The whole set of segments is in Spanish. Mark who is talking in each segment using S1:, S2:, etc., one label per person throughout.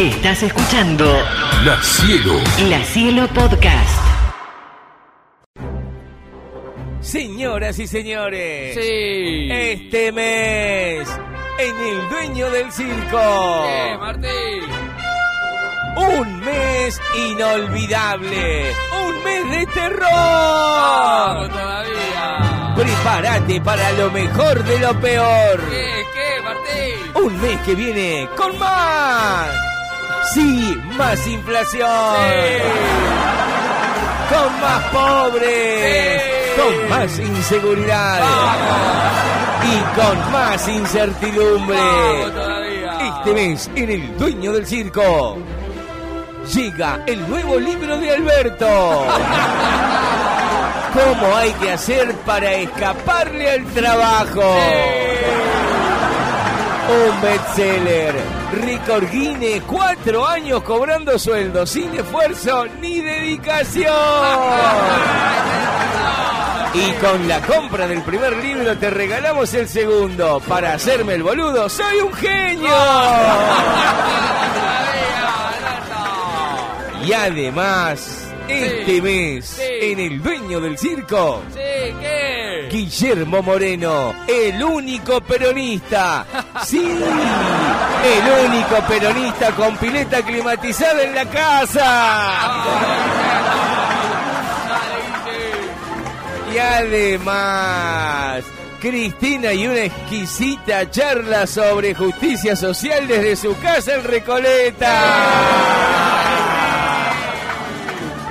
S1: Estás escuchando
S2: La Cielo.
S1: La Cielo Podcast.
S3: Señoras y señores,
S4: Sí.
S3: este mes, en El Dueño del Circo,
S4: ¿Qué, Martín?
S3: un mes inolvidable, un mes de terror.
S4: Vamos todavía.
S3: Prepárate para lo mejor de lo peor.
S4: ¿Qué, qué, Martín?
S3: Un mes que viene con más. Sí, más inflación. Con más pobres.
S4: Sí.
S3: Con más inseguridad. Y con más incertidumbre. Este mes, en El Dueño del Circo, llega el nuevo libro de Alberto. ¿Cómo hay que hacer para escaparle al trabajo? Un bestseller. Ricordine, cuatro años cobrando sueldo, sin esfuerzo ni dedicación. Y con la compra del primer libro te regalamos el segundo. Para hacerme el boludo, soy un genio. Y además, este mes, en El Dueño del Circo,
S4: Sí, ¿qué?
S3: Guillermo Moreno, el único peronista. Sí, el único peronista con pileta climatizada en la casa. Y además, Cristina y una exquisita charla sobre justicia social desde su casa en Recoleta.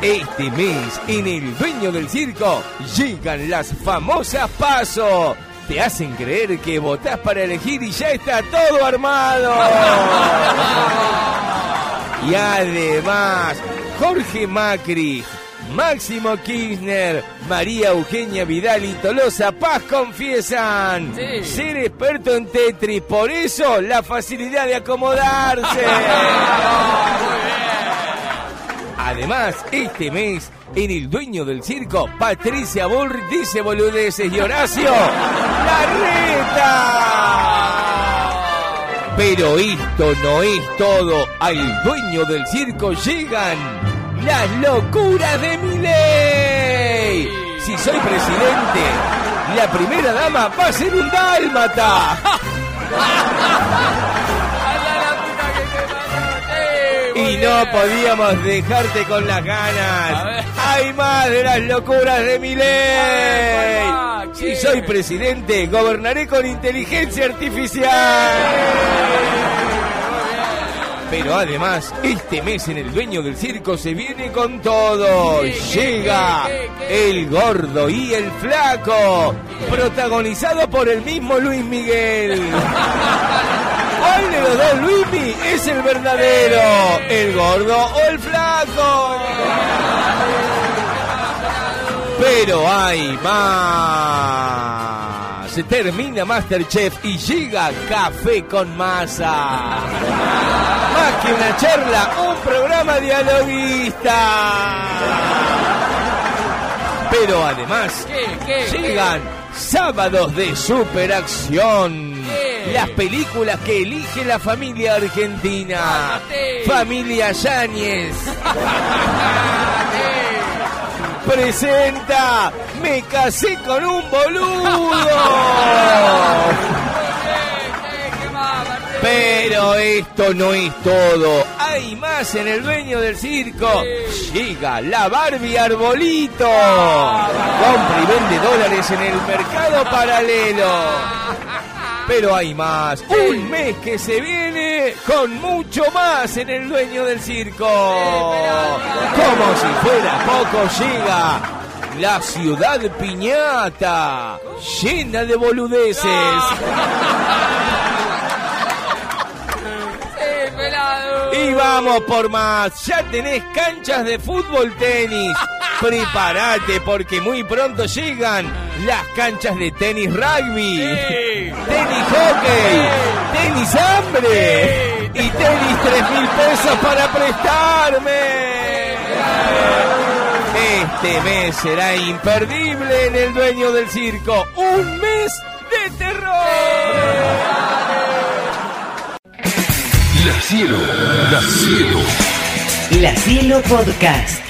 S3: Este mes, en El Dueño del Circo, llegan las famosas PASO. Te hacen creer que votás para elegir y ya está todo armado. Y además, Jorge Macri, Máximo Kirchner, María Eugenia Vidal y Tolosa Paz confiesan
S4: Sí.
S3: ser experto en Tetris, por eso la facilidad de acomodarse. Además, este mes, en El Dueño del Circo, Patricia Bull dice boludeces y la reta. Pero esto no es todo. Al dueño del circo llegan las locuras de mi ley. Si soy presidente, la primera dama va a ser un dálmata. No podíamos dejarte con las ganas. Hay más de las locuras de mi ley. Si soy presidente, gobernaré con inteligencia artificial. Pero además, este mes en El Dueño del Circo se viene con todo.
S4: ¿Qué, qué,
S3: Llega el gordo y el flaco, protagonizado por el mismo Luis Miguel. ¿Cuál de los dos Luismi es el verdadero? ¿El gordo o el flaco? Pero hay más. Se termina Masterchef y llega Café con Masa. Más que una charla, un programa dialoguista. Pero además,
S4: ¿Qué, qué,
S3: llegan sábados de superacción.
S4: ¿Qué?
S3: Las películas que elige la familia argentina. Familia Yáñez. Presenta Me casé con un boludo. Pero esto no es todo. Hay más en el dueño del circo. Llega la Barbie Arbolito. Compra y vende dólares en el mercado paralelo. Pero hay más. Un mes que se viene con mucho más en el dueño del circo. Como si fuera poco llega. La ciudad piñata, llena de boludeces. Vamos por más. Ya tenés canchas de fútbol tenis. Prepárate porque muy pronto llegan las canchas de tenis rugby,
S4: Sí.
S3: tenis hockey, tenis hambre y tenis tres mil pesos para prestarme. Este mes será imperdible en el dueño del circo. Un mes de terror.
S2: Cielo, la cielo.
S1: La Cielo Podcast.